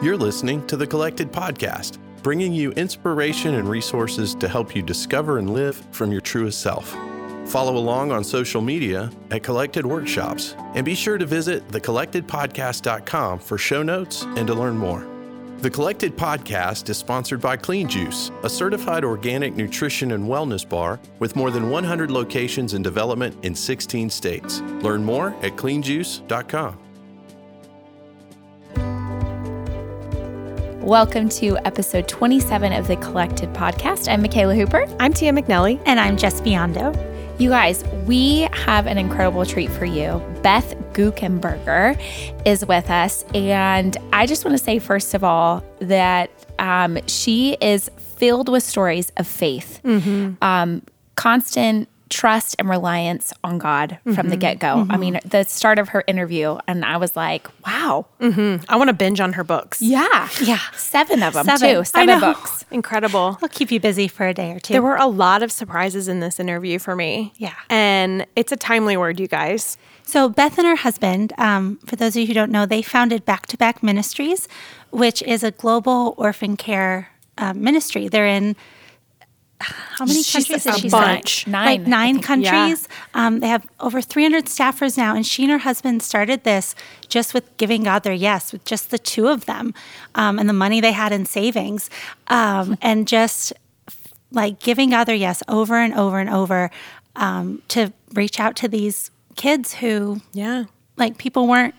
You're listening to the Collected Podcast, bringing you inspiration and resources to help you discover and live from your truest self. Follow along on social media at Collected Workshops and be sure to visit thecollectedpodcast.com for show notes and to learn more. The Collected Podcast is sponsored by Clean Juice, a certified organic nutrition and wellness bar with more than 100 locations in development in 16 states. Learn more at cleanjuice.com. Welcome to episode 27 of the Collected Podcast. I'm Mikala Hooper. I'm Tia McNelly. And I'm Jes Biondo. You guys, we have an incredible treat for you. Beth Guckenberger is with us. And I just want to say, first of all, that um, she is filled with stories of faith, mm-hmm. um, constant trust and reliance on God mm-hmm. from the mm-hmm. get go. Mm-hmm. I mean, the start of her interview, and I was like, wow. Mm-hmm. I want to binge on her books. Yeah. Yeah. Seven of them, Seven. too. Seven books. Incredible. I'll keep you busy for a day or two. There were a lot of surprises in this interview for me. Yeah. And it's a timely word, you guys. So, Beth and her husband, um, for those of you who don't know, they founded Back to Back Ministries, which is a global orphan care uh, ministry. They're in how many She's countries is she bunch. Nine. Like nine countries. Yeah. Um, they have over 300 staffers now, and she and her husband started this just with giving God their yes, with just the two of them, um, and the money they had in savings, um, and just like giving God their yes over and over and over um, to reach out to these kids who, yeah, like people weren't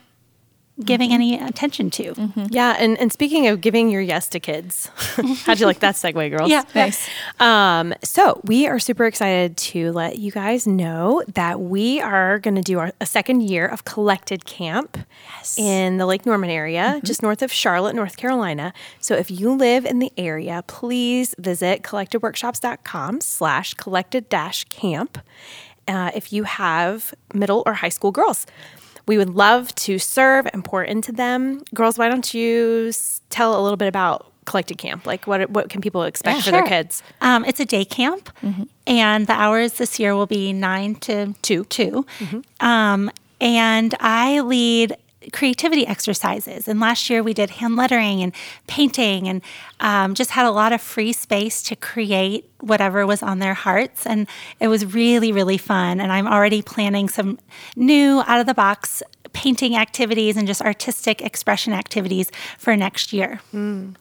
giving any attention to. Mm-hmm. Yeah, and, and speaking of giving your yes to kids, how'd you like that segue, girls? Yeah, nice. Um, so we are super excited to let you guys know that we are going to do our, a second year of Collected Camp yes. in the Lake Norman area, mm-hmm. just north of Charlotte, North Carolina. So if you live in the area, please visit collectedworkshops.com slash collected dash camp. Uh, if you have middle or high school girls. We would love to serve and pour into them. Girls, why don't you tell a little bit about Collected Camp? Like, what what can people expect yeah, for sure. their kids? Um, it's a day camp, mm-hmm. and the hours this year will be nine to two. 2 mm-hmm. um, and I lead creativity exercises. And last year we did hand lettering and painting and um, just had a lot of free space to create whatever was on their hearts. And it was really, really fun. And I'm already planning some new out of the box painting activities and just artistic expression activities for next year. Mm.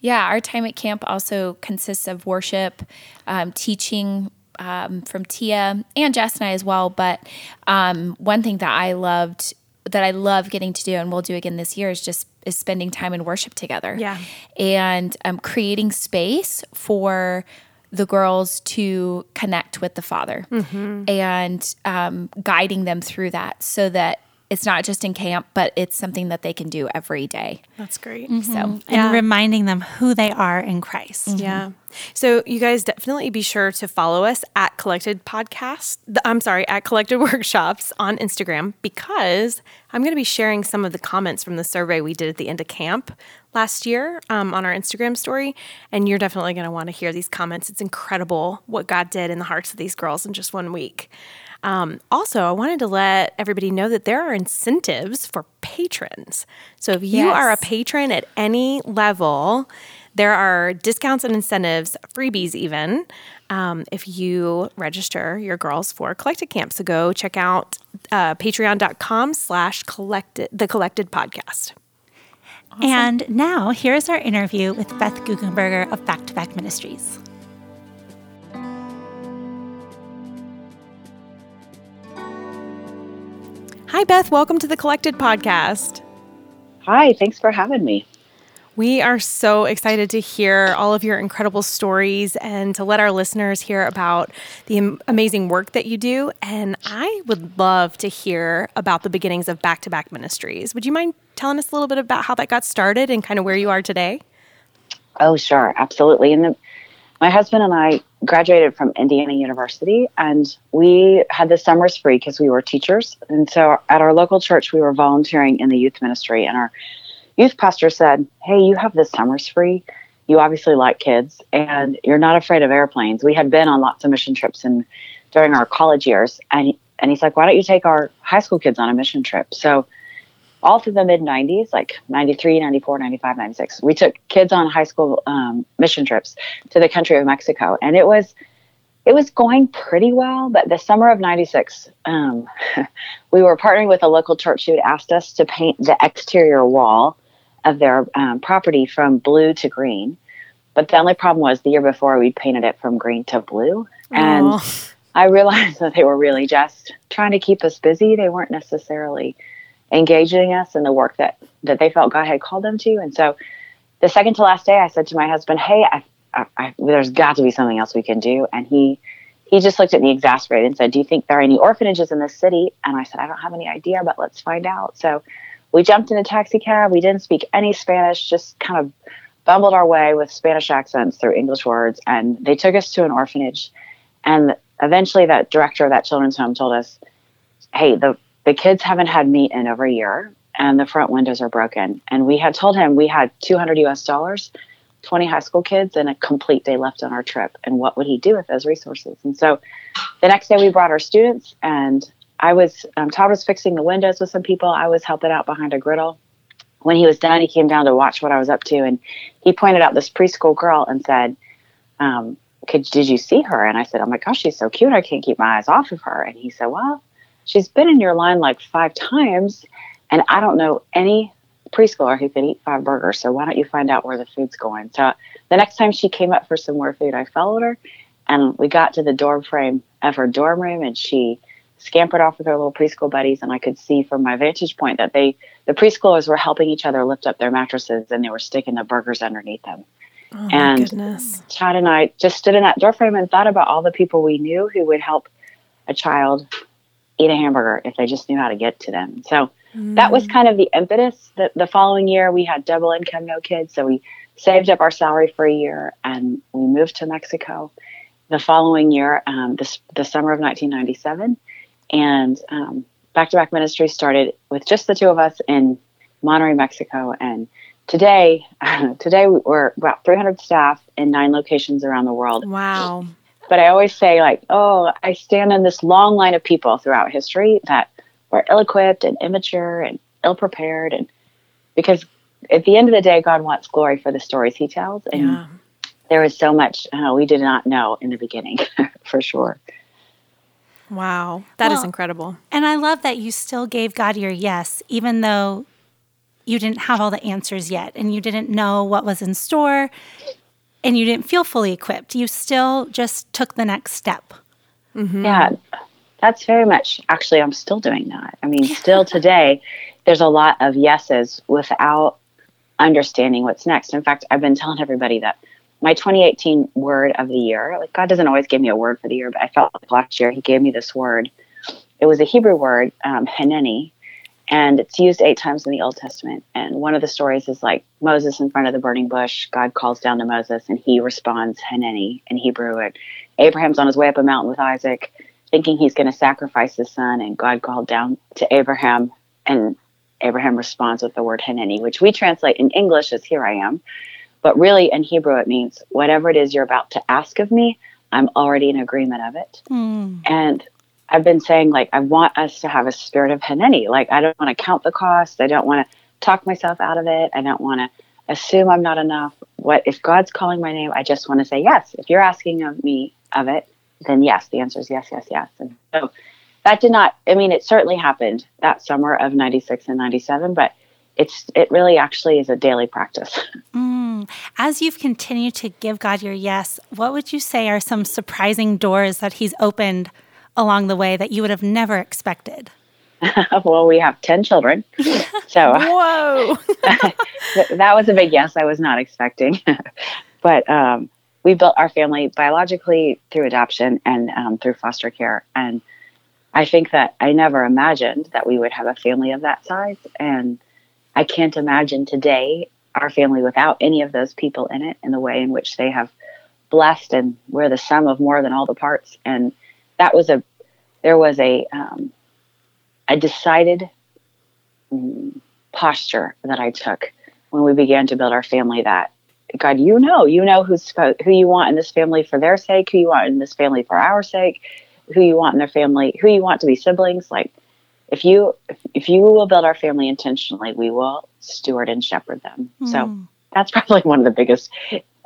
Yeah, our time at camp also consists of worship, um, teaching um, from Tia and Jess and I as well. But um, one thing that I loved that I love getting to do and we'll do again this year is just is spending time in worship together. Yeah. And um, creating space for the girls to connect with the father mm-hmm. and um, guiding them through that so that it's not just in camp, but it's something that they can do every day. That's great. Mm-hmm. So, and yeah. reminding them who they are in Christ. Mm-hmm. Yeah. So, you guys definitely be sure to follow us at Collected Podcast. I'm sorry, at Collected Workshops on Instagram because I'm going to be sharing some of the comments from the survey we did at the end of camp last year um, on our Instagram story. And you're definitely going to want to hear these comments. It's incredible what God did in the hearts of these girls in just one week. Um, also, I wanted to let everybody know that there are incentives for patrons. So if you yes. are a patron at any level, there are discounts and incentives, freebies even, um, if you register your girls for Collected Camp. So go check out uh, patreon.com slash collected the collected podcast. Awesome. And now here's our interview with Beth Guckenberger of Back to Back Ministries. Hi, Beth. Welcome to the Collected Podcast. Hi, thanks for having me. We are so excited to hear all of your incredible stories and to let our listeners hear about the amazing work that you do. And I would love to hear about the beginnings of Back to Back Ministries. Would you mind telling us a little bit about how that got started and kind of where you are today? Oh, sure. Absolutely. In the my husband and I graduated from Indiana University and we had the summers free because we were teachers. And so at our local church, we were volunteering in the youth ministry. And our youth pastor said, Hey, you have the summers free. You obviously like kids and you're not afraid of airplanes. We had been on lots of mission trips and during our college years. And, and he's like, Why don't you take our high school kids on a mission trip? So all through the mid 90s, like 93, 94, 95, 96. We took kids on high school um, mission trips to the country of Mexico. And it was, it was going pretty well. But the summer of 96, um, we were partnering with a local church who had asked us to paint the exterior wall of their um, property from blue to green. But the only problem was the year before we painted it from green to blue. And Aw. I realized that they were really just trying to keep us busy. They weren't necessarily engaging us in the work that, that they felt God had called them to. And so the second to last day, I said to my husband, Hey, I, I, I, there's got to be something else we can do. And he, he just looked at me exasperated and said, Do you think there are any orphanages in this city? And I said, I don't have any idea, but let's find out. So we jumped in a taxi cab. We didn't speak any Spanish, just kind of bumbled our way with Spanish accents through English words. And they took us to an orphanage. And eventually, that director of that children's home told us, Hey, the, the kids haven't had meat in over a year, and the front windows are broken. And we had told him we had 200 US dollars, 20 high school kids, and a complete day left on our trip. And what would he do with those resources? And so the next day, we brought our students, and I was, um, Todd was fixing the windows with some people. I was helping out behind a griddle. When he was done, he came down to watch what I was up to, and he pointed out this preschool girl and said, um, could, did you see her? And I said, oh my gosh, she's so cute. I can't keep my eyes off of her. And he said, well, she's been in your line like five times, and I don't know any preschooler who could eat five burgers. So why don't you find out where the food's going? So the next time she came up for some more food, I followed her, and we got to the dorm frame of her dorm room, and she scampered off with her little preschool buddies. And I could see from my vantage point that they, the preschoolers, were helping each other lift up their mattresses, and they were sticking the burgers underneath them. Oh And- goodness. Chad and I just stood in that doorframe and thought about all the people we knew who would help a child eat a hamburger if they just knew how to get to them. So that was kind of the impetus. The, the following year, we had double income, no kids. So we saved up our salary for a year and we moved to Mexico. The following year, um, this, the summer of 1997, and um, Back to Back Ministry started with just the two of us in Monterrey, Mexico. And today, today we're about 300 staff in nine locations around the world Wow. But I always say like, oh, I stand in this long line of people throughout history that were ill-equipped and immature and ill-prepared, and because at the end of the day, God wants glory for the stories He tells, and Yeah. there is so much uh, we did not know in the beginning, for sure. Wow. That is Well- incredible. And I love that you still gave God your yes, even though you didn't have all the answers yet and you didn't know what was in store and you didn't feel fully equipped. You still just took the next step. Yeah, that's very much actually. I'm still doing that. I mean, still today, there's a lot of yeses without understanding what's next. In fact, I've been telling everybody that my 2018 word of the year, like God doesn't always give me a word for the year, but I felt like last year He gave me this word. It was a Hebrew word, um, Haneni, and it's used eight times in the Old Testament. And one of the stories is like Moses in front of the burning bush. God calls down to Moses, and he responds Haneni in Hebrew. And Abraham's on his way up a mountain with Isaac, thinking he's going to sacrifice his son, and God called down to Abraham, and Abraham responds with the word Haneni, which we translate in English as "Here I am," but really in Hebrew it means whatever it is you're about to ask of me, I'm already in agreement of it. Hmm. And I've been saying like I want us to have a spirit of Haneni. Like I don't want to count the cost. I don't want to talk myself out of it. I don't want to assume I'm not enough. What if God's calling my name? I just want to say yes. If you're asking of me of it, then yes. The answer is yes, yes, yes. And so that did not. I mean, it certainly happened that summer of '96 and '97, but it's it really actually is a daily practice. Mm. As you've continued to give God your yes, what would you say are some surprising doors that He's opened along the way that you would have never expected? well, we have ten children, so Whoa. That was a big yes I was not expecting. but um, we built our family biologically through adoption and um, through foster care. And I think that I never imagined that we would have a family of that size. And I can't imagine today our family without any of those people in it in the way in which they have blessed and we're the sum of more than all the parts. And that was a, there was a, um, a decided mm, posture that I took when we began to build our family that God, you know, you know who's who you want in this family for their sake, who you want in this family for our sake, who you want in their family, who you want to be siblings. Like if you if, you will build our family intentionally, we will steward and shepherd them. Mm. So hmm. that's probably one of the biggest.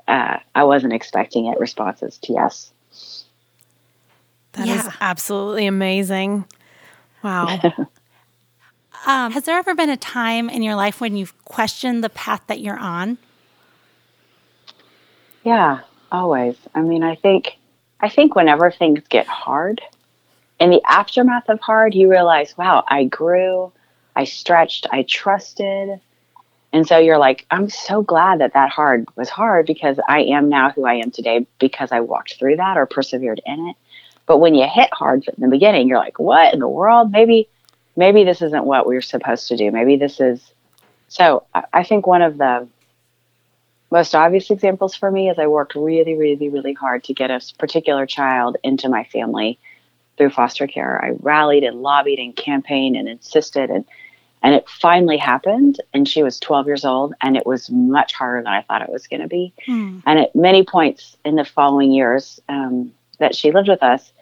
Uh, I wasn't expecting it. Responses to yes. That yeah. is absolutely amazing. Wow. um, has there ever been a time in your life when you've questioned the path that you're on? Yeah, always. I mean, I think I think whenever things get hard, in the aftermath of hard, you realize, wow, I grew, I stretched, I trusted. And so you're like, I'm so glad that that hard was hard because I am now who I am today because I walked through that or persevered in it. But when you hit hard in the beginning, you're like, what in the world? Maybe, maybe this isn't what we are supposed to do. Maybe this is. So I think one of the most obvious examples for me is I worked really, really, really hard to get a particular child into my family through foster care. I rallied and lobbied and campaigned and insisted and and it finally happened and she was 12 years old and it was much harder than i thought it was going to be mm. and at many points in the following years um, that she lived with us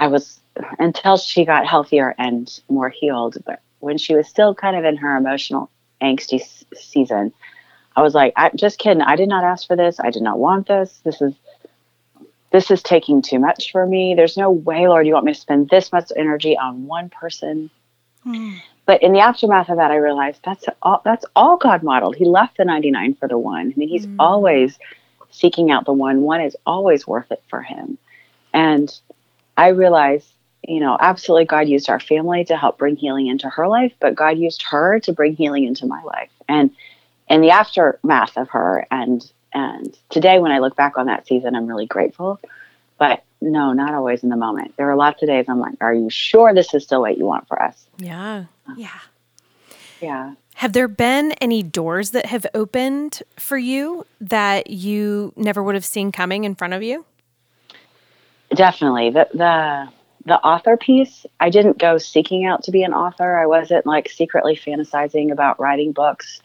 i was until she got healthier and more healed but when she was still kind of in her emotional angsty s- season i was like I'm just kidding i did not ask for this i did not want this this is this is taking too much for me. There's no way, Lord, you want me to spend this much energy on one person. Mm. But in the aftermath of that, I realized that's all, that's all God modeled. He left the 99 for the one. I mean, he's mm. always seeking out the one. One is always worth it for him. And I realized, you know, absolutely God used our family to help bring healing into her life, but God used her to bring healing into my life. And in the aftermath of her and and today, when I look back on that season, I'm really grateful. But no, not always in the moment. There are lots of days I'm like, are you sure this is still what you want for us? Yeah. Uh, yeah. Yeah. Have there been any doors that have opened for you that you never would have seen coming in front of you? Definitely. The the the author piece, I didn't go seeking out to be an author. I wasn't like secretly fantasizing about writing books.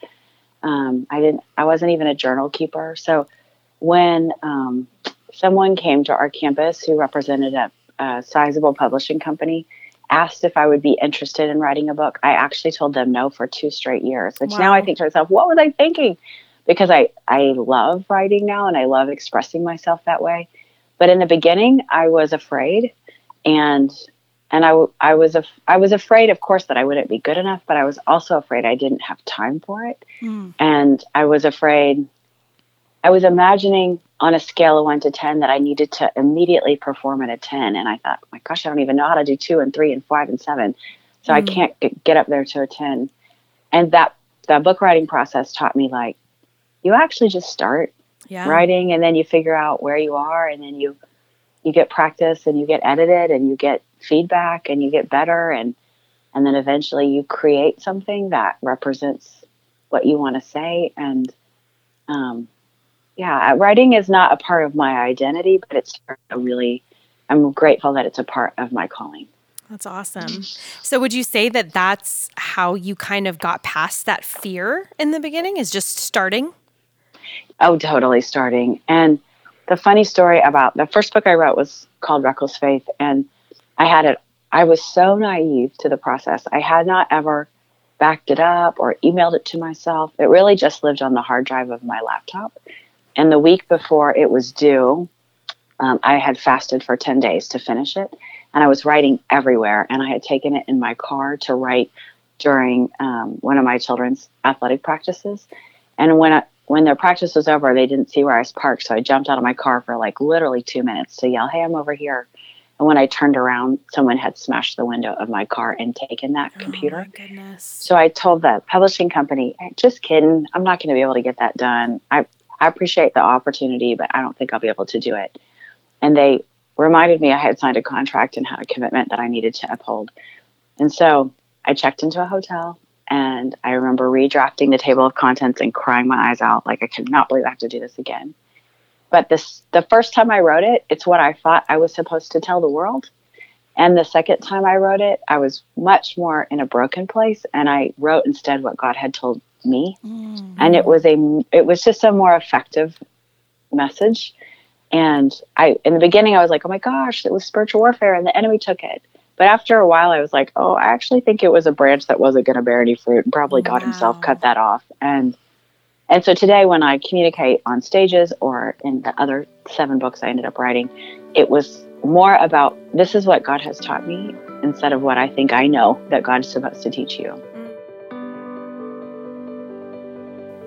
Um, I didn't. I wasn't even a journal keeper. So when um, someone came to our campus who represented a, a sizable publishing company, asked if I would be interested in writing a book, I actually told them no for two straight years. Which wow. now I think to myself, what was I thinking? Because I I love writing now and I love expressing myself that way. But in the beginning, I was afraid, and and I, I was af- I was afraid, of course, that I wouldn't be good enough, but I was also afraid I didn't have time for it, mm. and I was afraid. I was imagining on a scale of one to ten that I needed to immediately perform at a ten, and I thought, my gosh, I don't even know how to do two and three and five and seven, so mm. I can't get up there to a ten. And that that book writing process taught me like, you actually just start yeah. writing, and then you figure out where you are, and then you you get practice, and you get edited, and you get feedback and you get better and and then eventually you create something that represents what you want to say and um, yeah writing is not a part of my identity but it's a really i'm grateful that it's a part of my calling. That's awesome. So would you say that that's how you kind of got past that fear in the beginning is just starting oh totally starting and the funny story about the first book i wrote was called reckless faith and I had it, I was so naive to the process. I had not ever backed it up or emailed it to myself. It really just lived on the hard drive of my laptop. And the week before it was due, um, I had fasted for 10 days to finish it. And I was writing everywhere. And I had taken it in my car to write during um, one of my children's athletic practices. And when I, when their practice was over, they didn't see where I was parked. So I jumped out of my car for like literally two minutes to yell, Hey, I'm over here. And when I turned around, someone had smashed the window of my car and taken that oh computer. goodness. So I told the publishing company, eh, just kidding. I'm not going to be able to get that done. I, I appreciate the opportunity, but I don't think I'll be able to do it. And they reminded me I had signed a contract and had a commitment that I needed to uphold. And so I checked into a hotel and I remember redrafting the table of contents and crying my eyes out like I could not believe I have to do this again. But this the first time I wrote it, it's what I thought I was supposed to tell the world. And the second time I wrote it, I was much more in a broken place and I wrote instead what God had told me. Mm-hmm. And it was a it was just a more effective message. And I in the beginning I was like, "Oh my gosh, it was spiritual warfare and the enemy took it." But after a while, I was like, oh, I actually think it was a branch that wasn't going to bear any fruit, and probably God Himself cut that off. And and so today, when I communicate on stages or in the other seven books I ended up writing, it was more about this is what God has taught me instead of what I think I know that God's supposed to teach you.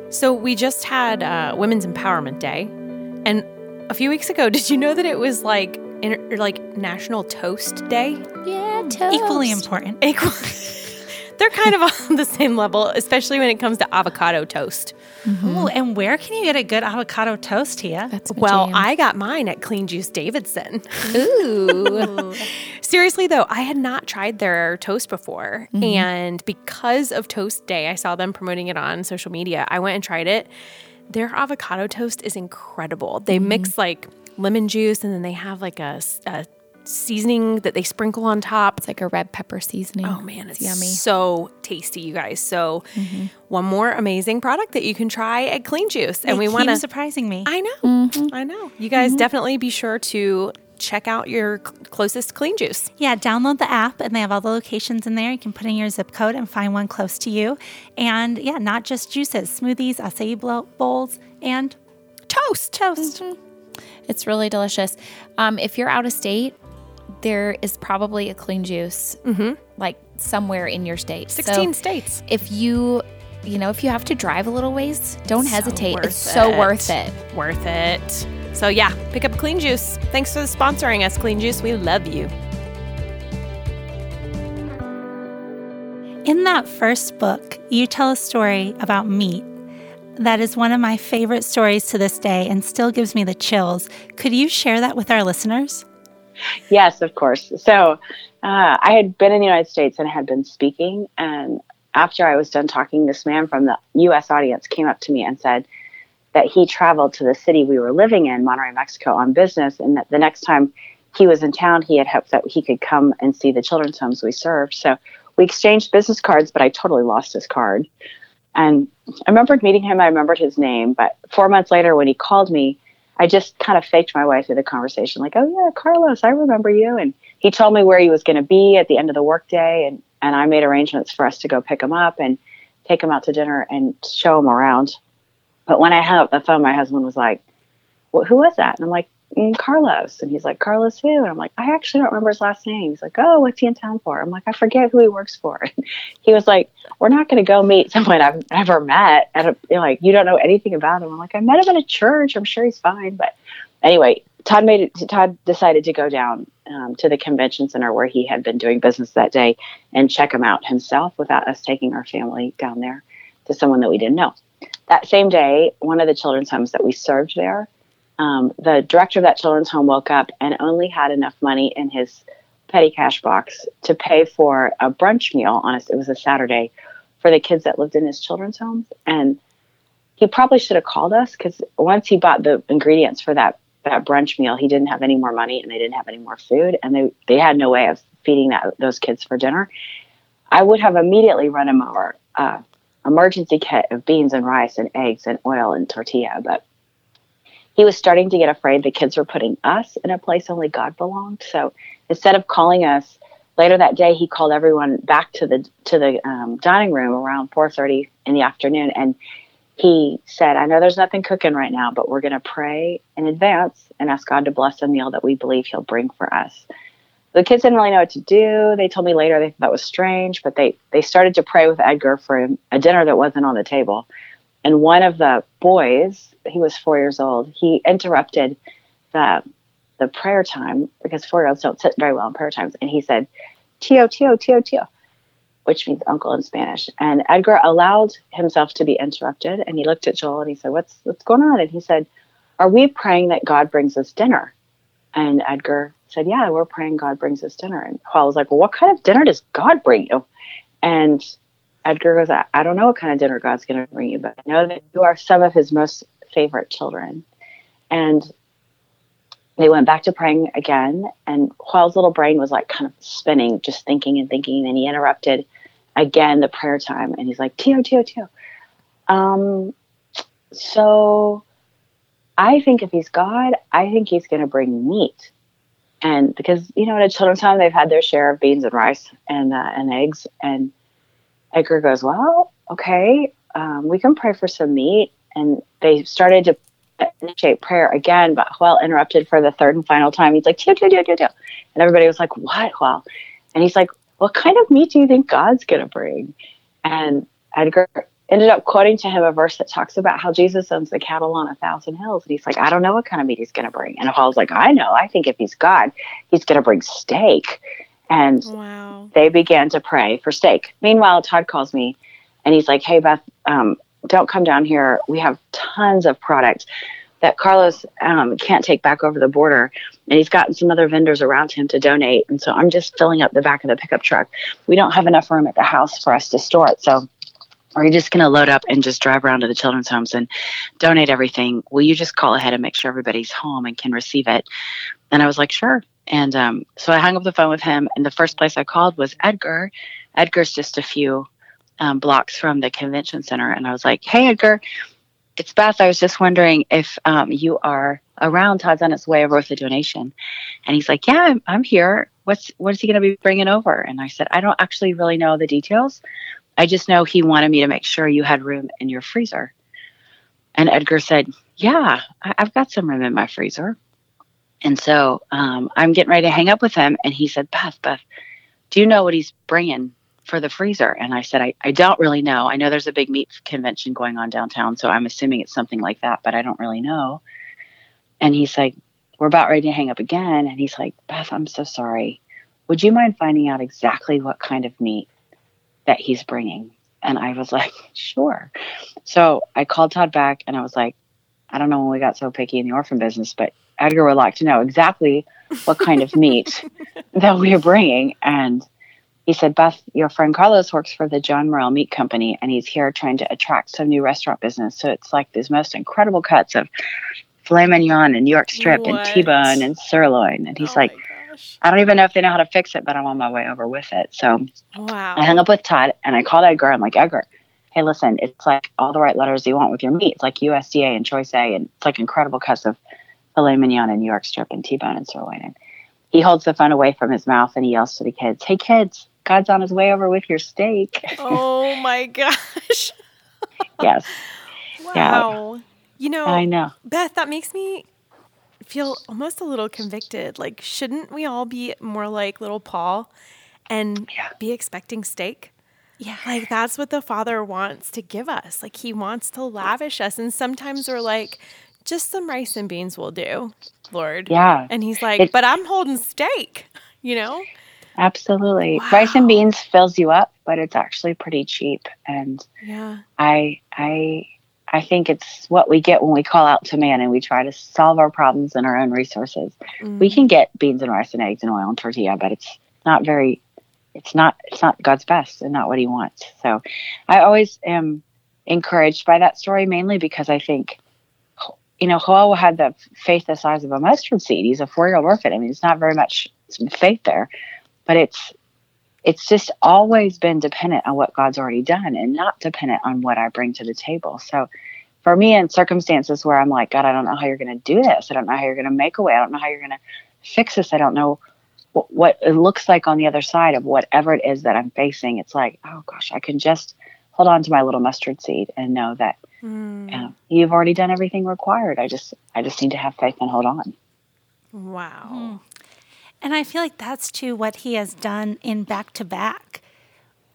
So we just had uh, Women's Empowerment Day, and a few weeks ago, did you know that it was like inter- like National Toast Day? Yeah, hmm. toast. Equally important. Equal- They're kind of on the same level, especially when it comes to avocado toast. Mm-hmm. Ooh, and where can you get a good avocado toast, here? Well, jam. I got mine at Clean Juice Davidson. Ooh. Seriously though, I had not tried their toast before. Mm-hmm. And because of Toast Day, I saw them promoting it on social media. I went and tried it. Their avocado toast is incredible. They mm-hmm. mix like lemon juice and then they have like a seasoning that they sprinkle on top. It's like a red pepper seasoning. Oh man, it's yummy. so tasty, you guys. So, mm-hmm. one more amazing product that you can try at Clean Juice, and They we want to. surprising me. I know, mm-hmm. I know. You guys mm-hmm. definitely be sure to check out your cl- closest Clean Juice. Yeah, download the app and they have all the locations in there. You can put in your zip code and find one close to you. And yeah, not just juices, smoothies, acai bowls, and Toast. toast. It's really delicious. Um, if you're out of state, there is probably a clean juice, like somewhere in your state. So Sixteen states. if you, you know, if you have to drive a little ways, don't So hesitate. worth It's so worth it. Worth it. So yeah, pick up Clean Juice. Thanks for sponsoring us, Clean Juice. We love you. In that first book, you tell a story about meat. That is one of my favorite stories to this day and still gives me the chills. Could you share that with our listeners? Yes, of course. So uh, I had been in the United States and had been speaking. And after I was done talking, this man from the U.S. audience came up to me and said that he traveled to the city we were living in, Monterrey, Mexico, on business. And that the next time he was in town, he had hoped that he could come and see the children's homes we served. So we exchanged business cards, but I totally lost his card. And I remembered meeting him. I remembered his name. But four months later, when he called me, I just kind of faked my way through the conversation, like, "Oh yeah, Carlos, I remember you." And he told me where he was going to be at the end of the workday, and and I made arrangements for us to go pick him up and take him out to dinner and show him around. But when I hung up the phone, my husband was like, well, "Who was that?" And I'm like, "Carlos." And he's like, "Carlos who?" And I'm like, "I actually don't remember his last name." He's like, "Oh, what's he in town for?" I'm like, "I forget who he works for." he was like, "We're not going to go meet someone I've never met." And like, you don't know anything about him. I'm like, "I met him at a church. I'm sure he's fine." But anyway, Todd made it. Todd decided to go down um, to the convention center where he had been doing business that day and check him out himself without us taking our family down there to someone that we didn't know. That same day, one of the children's homes that we served there, um, the director of that children's home woke up and only had enough money in his petty cash box to pay for a brunch meal on it was a Saturday for the kids that lived in his children's homes and he probably should have called us because once he bought the ingredients for that that brunch meal he didn't have any more money and they didn't have any more food and they they had no way of feeding that those kids for dinner I would have immediately run him over. uh, emergency kit of beans and rice and eggs and oil and tortilla but he was starting to get afraid the kids were putting us in a place only God belonged. So instead of calling us later that day, he called everyone back to the to the um, dining room around 4:30 in the afternoon, and he said, "I know there's nothing cooking right now, but we're going to pray in advance and ask God to bless a meal that we believe He'll bring for us." The kids didn't really know what to do. They told me later they thought that was strange, but they they started to pray with Edgar for a, a dinner that wasn't on the table. And one of the boys, he was four years old, he interrupted the the prayer time because four year olds don't sit very well in prayer times. And he said, Tio, Tio, Tio, Tio, which means uncle in Spanish. And Edgar allowed himself to be interrupted. And he looked at Joel and he said, What's what's going on? And he said, Are we praying that God brings us dinner? And Edgar said, Yeah, we're praying God brings us dinner. And Joel was like, Well, what kind of dinner does God bring you? And Edgar goes, I, don't know what kind of dinner God's going to bring you, but I know that you are some of his most favorite children. And they went back to praying again, and Joel's little brain was like kind of spinning, just thinking and thinking. And he interrupted again the prayer time, and he's like, Tio, Tio, Tio. Um, so I think if he's God, I think he's going to bring meat. And because you know, at a children's home, they've had their share of beans and rice and uh, and eggs. And Edgar goes, "Well, okay, um, we can pray for some meat." And they started to initiate prayer again, but Joel interrupted for the third and final time. He's like, "Deal, deal, deal, deal, deal," and everybody was like, "What, Joel?" And he's like, "What kind of meat do you think God's gonna bring?" And Edgar ended up quoting to him a verse that talks about how Jesus owns the cattle on a thousand hills. And he's like, I don't know what kind of meat he's going to bring. And Paul's like, I know. I think if he's God, he's going to bring steak. And wow. they began to pray for steak. Meanwhile, Todd calls me and he's like, Hey, Beth, um, don't come down here. We have tons of products that Carlos um, can't take back over the border. And he's gotten some other vendors around him to donate. And so I'm just filling up the back of the pickup truck. We don't have enough room at the house for us to store it. So are you just going to load up and just drive around to the children's homes and donate everything? Will you just call ahead and make sure everybody's home and can receive it? And I was like, sure. And um, so I hung up the phone with him. And the first place I called was Edgar. Edgar's just a few um, blocks from the convention center. And I was like, hey, Edgar, it's Beth. I was just wondering if um, you are around. Todd's on his way over with a donation. And he's like, yeah, I'm, I'm here. What's, what is he going to be bringing over? And I said, I don't actually really know the details I just know he wanted me to make sure you had room in your freezer. And Edgar said, Yeah, I- have got some room in my freezer. And so um, I'm getting ready to hang up with him. And he said, Beth, Beth, do you know what he's bringing for the freezer? And I said, I, I don't really know. I know there's a big meat convention going on downtown. So I'm assuming it's something like that, but I don't really know. And he's like, We're about ready to hang up again. And he's like, Beth, I'm so sorry. Would you mind finding out exactly what kind of meat that he's bringing. And I was like, sure. So I called Todd back and I was like, I don't know when we got so picky in the orphan business, but Edgar would like to know exactly what kind of meat that we are bringing. And he said, Beth, your friend Carlos works for the John Morrell Meat Company, and he's here trying to attract some new restaurant business. So it's like these most incredible cuts of filet mignon and New York strip what? and T-bone and sirloin. And he's oh like, I don't even know if they know how to fix it, but I'm on my way over with it. So wow. I hung up with Todd and I called Edgar. I'm like, Edgar, hey, listen, it's like all the right letters you want with your meat. It's like USDA and Choice A, and it's like incredible cuts of filet mignon and New York strip and T-bone and sirloin. And he holds the phone away from his mouth and he yells to the kids, "Hey, kids, God's on his way over with your steak." Oh my gosh! yes. Wow. Yeah. You know, I know, Beth. That makes me feel almost a little convicted. Like, shouldn't we all be more like little Paul and yeah. be expecting steak? Yeah. Like, that's what the Father wants to give us. Like, He wants to lavish us. And sometimes we're like, just some rice and beans will do, Lord. Yeah. And He's like, but I'm holding steak, you know? Absolutely. Wow. Rice and beans fills you up, but it's actually pretty cheap. And yeah. I, I, I think it's what we get when we call out to man and we try to solve our problems in our own resources. Mm. We can get beans and rice and eggs and oil and tortilla, but it's not very it's not it's not God's best and not what he wants. So I always am encouraged by that story mainly because I think you know, Joel had the faith the size of a mustard seed. He's a four-year-old orphan. I mean, it's not very much faith there, but it's it's just always been dependent on what God's already done and not dependent on what I bring to the table. So for me, in circumstances where I'm like, God, I don't know how you're going to do this. I don't know how you're going to make a way. I don't know how you're going to fix this. I don't know what, what it looks like on the other side of whatever it is that I'm facing. It's like, oh gosh, I can just hold on to my little mustard seed and know that mm. you've already done everything required. I just, I just need to have faith and hold on. Wow. Mm. And I feel like that's too what he has done in back to back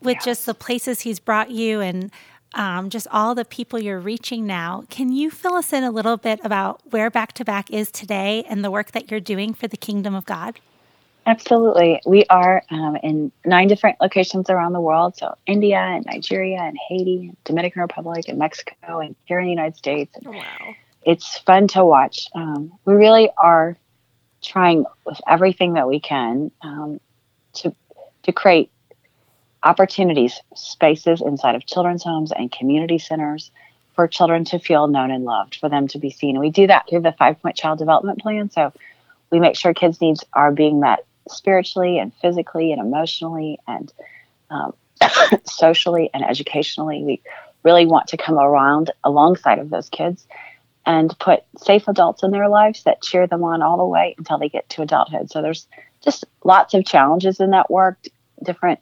with yes. just the places he's brought you and um, just all the people you're reaching now. Can you fill us in a little bit about where back to back is today and the work that you're doing for the kingdom of God? Absolutely. We are um, in nine different locations around the world. So, India and Nigeria and Haiti, and Dominican Republic and Mexico, and here in the United States. Oh, wow. It's fun to watch. Um, we really are trying with everything that we can um, to to create opportunities, spaces inside of children's homes and community centers for children to feel known and loved, for them to be seen. And we do that through the five point child development plan. So we make sure kids' needs are being met spiritually and physically and emotionally and um, socially and educationally. We really want to come around alongside of those kids and put safe adults in their lives that cheer them on all the way until they get to adulthood. So there's just lots of challenges in that work, different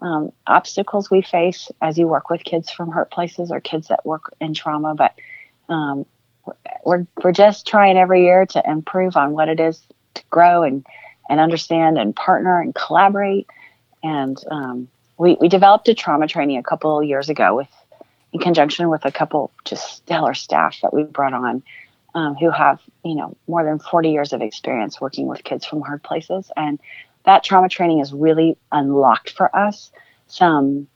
um, obstacles we face as you work with kids from hurt places or kids that work in trauma. But um, we're we're just trying every year to improve on what it is to grow and and understand and partner and collaborate. And um, we we developed a trauma training a couple years ago with in conjunction with a couple just stellar staff that we brought on um, who have you know more than 40 years of experience working with kids from hard places. And that trauma training has really unlocked for us some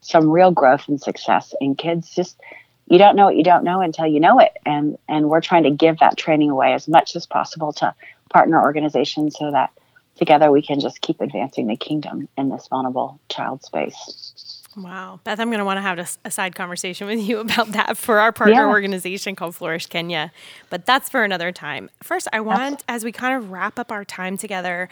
some real growth and success in kids. Just you don't know what you don't know until you know it. And and we're trying to give that training away as much as possible to partner organization so that together we can just keep advancing the kingdom in this vulnerable child space Wow. Beth, I'm going to want to have a, a, side conversation with you about that for our partner yeah. organization called Flourish Kenya. But that's for another time. First, I want, as we kind of wrap up our time together,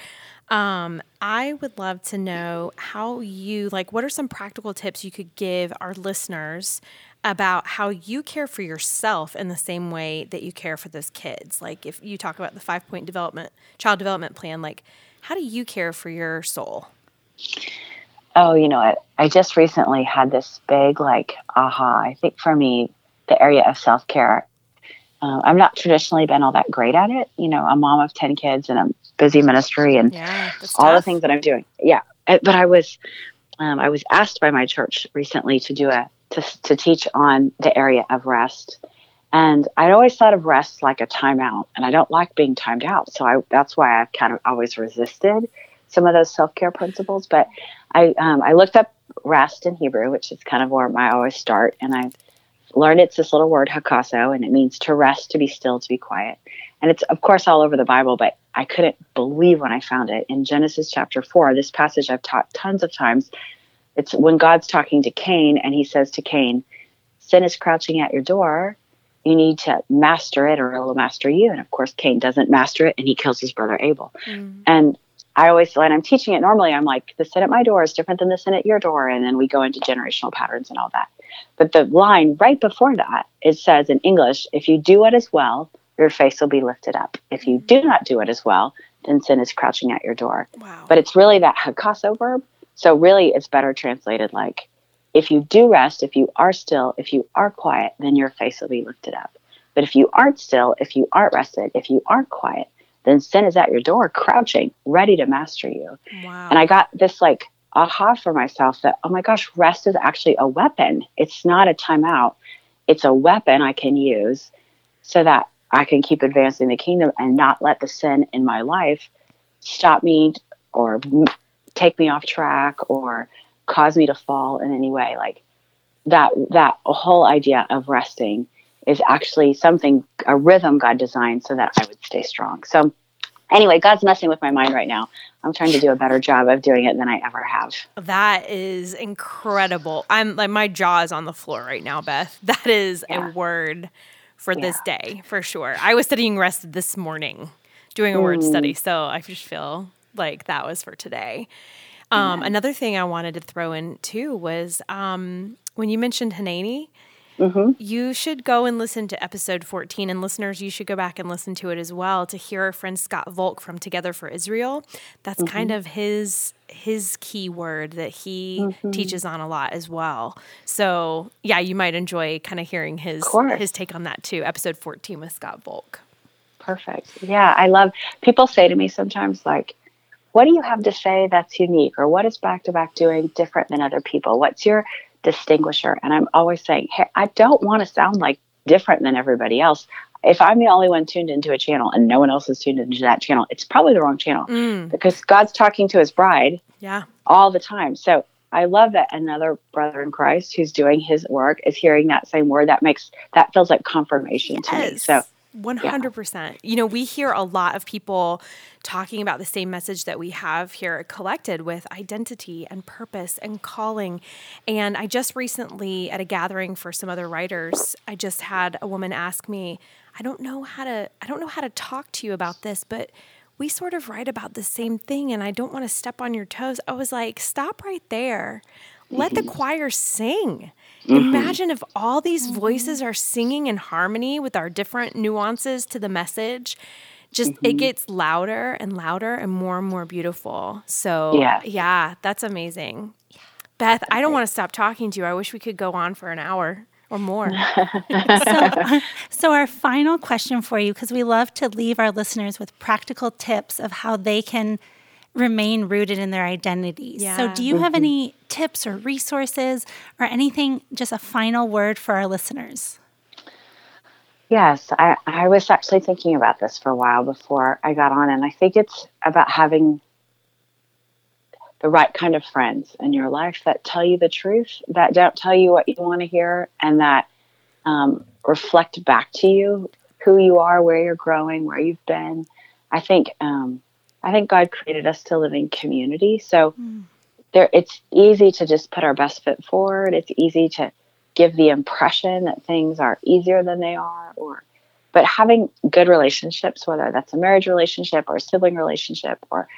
um, I would love to know how you, like, what are some practical tips you could give our listeners about how you care for yourself in the same way that you care for those kids? Like, if you talk about the five point development, child development plan, like, how do you care for your soul? Oh, you know, I, I just recently had this big, like, aha. I think for me, the area of self care uh, I've not traditionally been all that great at it. You know, a mom of 10 kids and a busy ministry and yeah, all the things that I'm doing. Yeah. Uh, but I was, um, I was asked by my church recently to do a, to, to teach on the area of rest. And I'd always thought of rest like a timeout and I don't like being timed out. So I, that's why I've kind of always resisted some of those self-care principles. But I, um, I looked up rest in Hebrew, which is kind of where I always start. And I learned it's this little word hakaso and it means to rest to be still to be quiet and it's of course all over the bible but i couldn't believe when i found it in genesis chapter 4 this passage i've taught tons of times it's when god's talking to cain and he says to cain sin is crouching at your door you need to master it or it will master you and of course cain doesn't master it and he kills his brother abel mm. and I always, when I'm teaching it normally, I'm like, the sin at my door is different than the sin at your door. And then we go into generational patterns and all that. But the line right before that, it says in English, if you do what is well, your face will be lifted up. If you do not do it as well, then sin is crouching at your door. Wow. But it's really that hakaso verb. So really, it's better translated like, if you do rest, if you are still, if you are quiet, then your face will be lifted up. But if you aren't still, if you aren't rested, if you aren't quiet, then sin is at your door, crouching, ready to master you. Wow. And I got this like aha for myself that, oh my gosh, rest is actually a weapon. It's not a timeout, it's a weapon I can use so that I can keep advancing the kingdom and not let the sin in my life stop me or take me off track or cause me to fall in any way. Like that, that whole idea of resting is actually something, a rhythm God designed so that I would stay strong. So, anyway, God's messing with my mind right now. I'm trying to do a better job of doing it than I ever have. That is incredible. I'm like, my jaw is on the floor right now, Beth. That is yeah. a word for yeah. this day for sure. I was studying rest this morning, doing a mm. word study. So, I just feel like that was for today. Um, another thing I wanted to throw in too was um, when you mentioned Hanani, Mm-hmm. You should go and listen to episode 14. And listeners, you should go back and listen to it as well to hear our friend Scott Volk from Together for Israel. That's mm-hmm. kind of his his key word that he mm-hmm. teaches on a lot as well. So yeah, you might enjoy kind of hearing his his take on that too. Episode 14 with Scott Volk. Perfect. Yeah, I love people say to me sometimes like, what do you have to say that's unique or what is back to back doing different than other people? What's your distinguisher. And I'm always saying, hey, I don't want to sound like different than everybody else. If I'm the only one tuned into a channel and no one else is tuned into that channel, it's probably the wrong channel mm. because God's talking to his bride yeah. all the time. So I love that another brother in Christ who's doing his work is hearing that same word. That makes that feels like confirmation yes. to me. So 100%. Yeah. You know, we hear a lot of people talking about the same message that we have here collected with identity and purpose and calling. And I just recently, at a gathering for some other writers, I just had a woman ask me, I don't know how to I don't know how to talk to you about this, but we sort of write about the same thing and I don't want to step on your toes. I was like, stop right there. let the mm-hmm. choir sing. Mm-hmm. Imagine if all these voices are singing in harmony with our different nuances to the message. Just it mm-hmm. gets louder and louder and more and more beautiful. So Yes. yeah, that's amazing. Beth, I don't want to stop talking to you. I wish we could go on for an hour or more. so, so our final question for you, because we love to leave our listeners with practical tips of how they can remain rooted in their identities. So, do you have mm-hmm. any tips or resources or anything, just a final word for our listeners? Yes, I, I was actually thinking about this for a while before I got on, and I think it's about having the right kind of friends in your life that tell you the truth, that don't tell you what you want to hear, and that um, reflect back to you who you are, where you're growing, where you've been. I think um, I think God created us to live in community, so there it's easy to just put our best foot forward. It's easy to give the impression that things are easier than they are or but having good relationships whether that's a marriage relationship or a sibling relationship or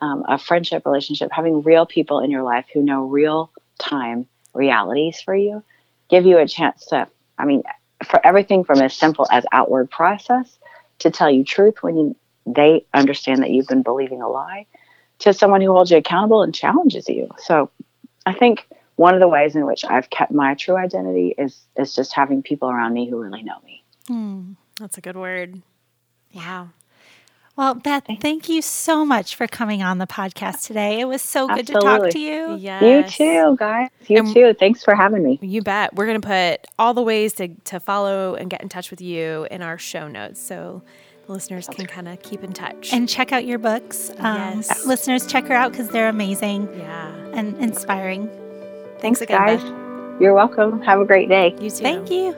um, a friendship relationship having real people in your life who know real time realities for you give you a chance to i mean for everything from as simple as outward process to tell you truth when you, they understand that you've been believing a lie to someone who holds you accountable and challenges you. So i think one of the ways in which I've kept my true identity is is just having people around me who really know me. That's a good word. Wow. Well, Beth, thank you so much for coming on the podcast today. It was so good to talk to you. Yes. You too, guys. You And- too. Thanks for having me. You bet. We're going to put all the ways to, to follow and get in touch with you in our show notes so the listeners can kind of keep in touch. And check out your books. Um, Yes. Listeners, check her out because they're amazing yeah. and inspiring. Thanks again, guys. Beth. You're welcome. Have a great day. You too. Thank you.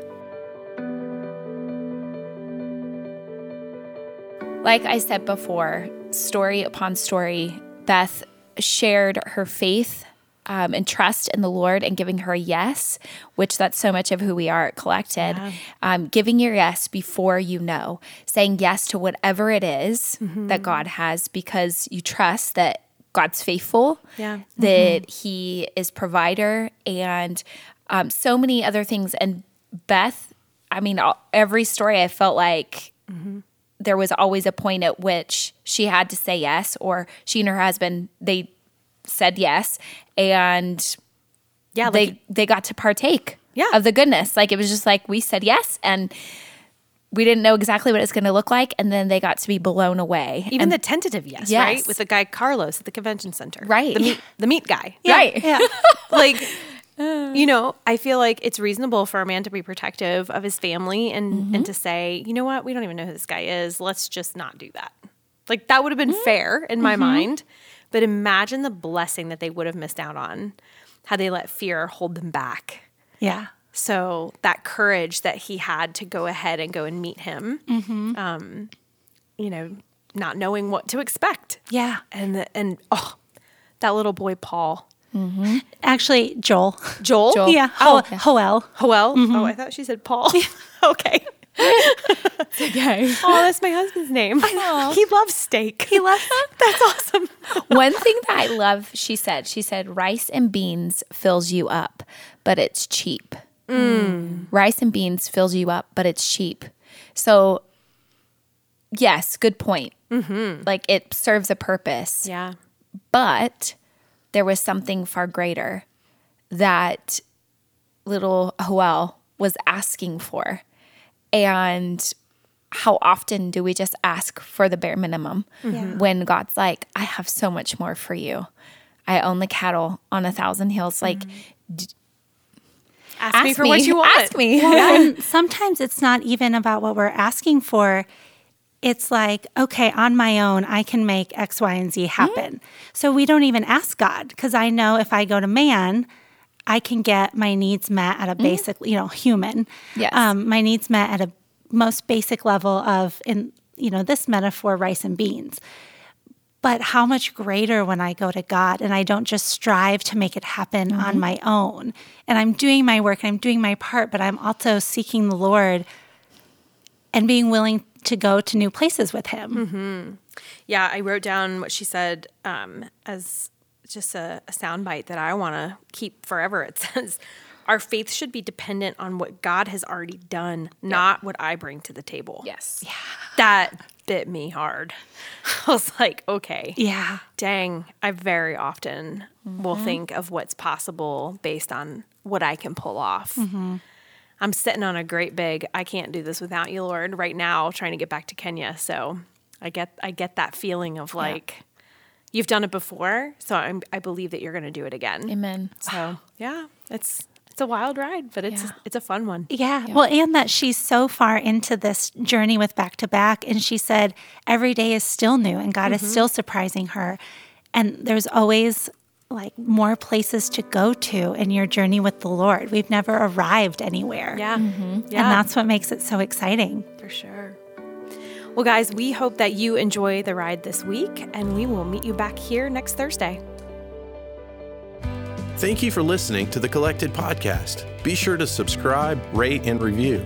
Like I said before, story upon story, Beth shared her faith um, and trust in the Lord and giving her a yes, which that's so much of who we are at Collected. Um, giving your yes before you know, saying yes to whatever it is that God has because you trust that God's faithful, Yeah. that He is provider, and um, so many other things. And Beth, I mean, all, every story I felt like there was always a point at which she had to say yes, or she and her husband they said yes, and Yeah. Like, they they got to partake Yeah. of the goodness. Like it was just like we said yes, and we didn't know exactly what it's going to look like, and then they got to be blown away. even And- the tentative yes, Yes. right? With the guy Carlos at the convention center. Right. The meat, the meat guy. right, Yeah. like uh. you know i feel like it's reasonable for a man to be protective of his family and mm-hmm. and to say you know what we don't even know who this guy is let's just not do that like that would have been mm-hmm. fair in my mm-hmm. mind but imagine the blessing that they would have missed out on had they let fear hold them back Yeah. So that courage that he had to go ahead and go and meet him mm-hmm. um you know not knowing what to expect Yeah. and the, and oh that little boy paul mm-hmm. Actually, Joel. joel, Joel. Yeah. Oh, Ho- Hoel. Hoel. Mm-hmm. Oh, I thought she said Paul. okay. okay. Oh, that's my husband's name. He loves steak. He loves that. That's awesome. One thing that I love, she said, she said, rice and beans fills you up, but it's cheap. Mm. Rice and beans fills you up, but it's cheap. So, yes, good point. Mm-hmm. Like it serves a purpose, Yeah. but there was something far greater that little Hoel was asking for. And how often do we just ask for the bare minimum mm-hmm. when God's like, I have so much more for you? I own the cattle on a thousand hills. Like, mm-hmm. Ask, ask me for what you want. Ask me. and sometimes it's not even about what we're asking for. It's like, okay, on my own, I can make X, Y, and Z happen. So we don't even ask God because I know if I go to man, I can get my needs met at a basic, you know, human. Yes. Um, my needs met at a most basic level of, in you know, this metaphor, rice and beans. But how much greater when I go to God and I don't just strive to make it happen on my own. And I'm doing my work and I'm doing my part, but I'm also seeking the Lord and being willing to go to new places with Him. Yeah, I wrote down what she said um, as just a, a soundbite that I want to keep forever. It says, Our faith should be dependent on what God has already done, not what I bring to the table. Yes. Yeah. That bit me hard. I was like, okay. Yeah. Dang, I very often will mm-hmm. think of what's possible based on what I can pull off. Mm-hmm. I'm sitting on a great big, I can't do this without you, Lord, right now, trying to get back to Kenya. So I get I get that feeling of like you've done it before, so I'm, I believe that you're going to do it again. Amen. So yeah, it's it's a wild ride, but it's Yeah. it's a fun one. Yeah. Well, and that she's so far into this journey with Back2Back. And she said every day is still new and God is mm-hmm. still surprising her. And there's always like more places to go to in your journey with the Lord. We've never arrived anywhere. Yeah, mm-hmm. Mm-hmm. And yeah, that's what makes it so exciting. for sure. Well, guys, we hope that you enjoy the ride this week, and we will meet you back here next Thursday. Thank you for listening to the Collected Podcast. Be sure to subscribe, rate, and review.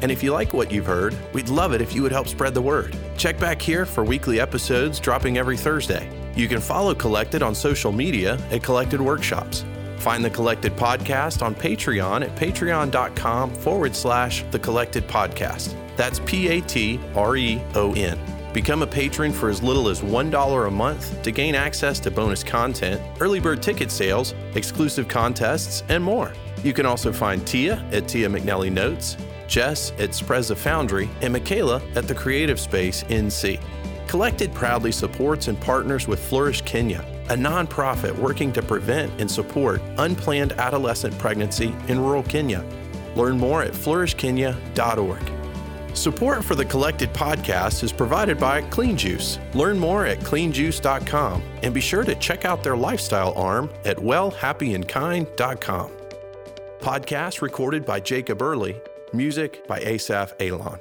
And if you like what you've heard, we'd love it if you would help spread the word. Check back here for weekly episodes dropping every Thursday. You can follow Collected on social media at Collected Workshops. Find the Collected Podcast on Patreon at patreon.com forward slash the Collected Podcast. That's P A T R E O N. Become a patron for as little as $1 a month to gain access to bonus content, early bird ticket sales, exclusive contests, and more. You can also find Tia at Tia McNelly Notes, Jes at Sprezza Foundry, and Mikala at the Creative Space NC. Collected proudly supports and partners with Flourish Kenya, a nonprofit working to prevent and support unplanned adolescent pregnancy in rural Kenya. Learn more at flourishkenya.org. Support for the Collected podcast is provided by Clean Juice. Learn more at cleanjuice.com and be sure to check out their lifestyle arm at wellhappyandkind.com. Podcast recorded by Jacob Early, music by Asaf Alon.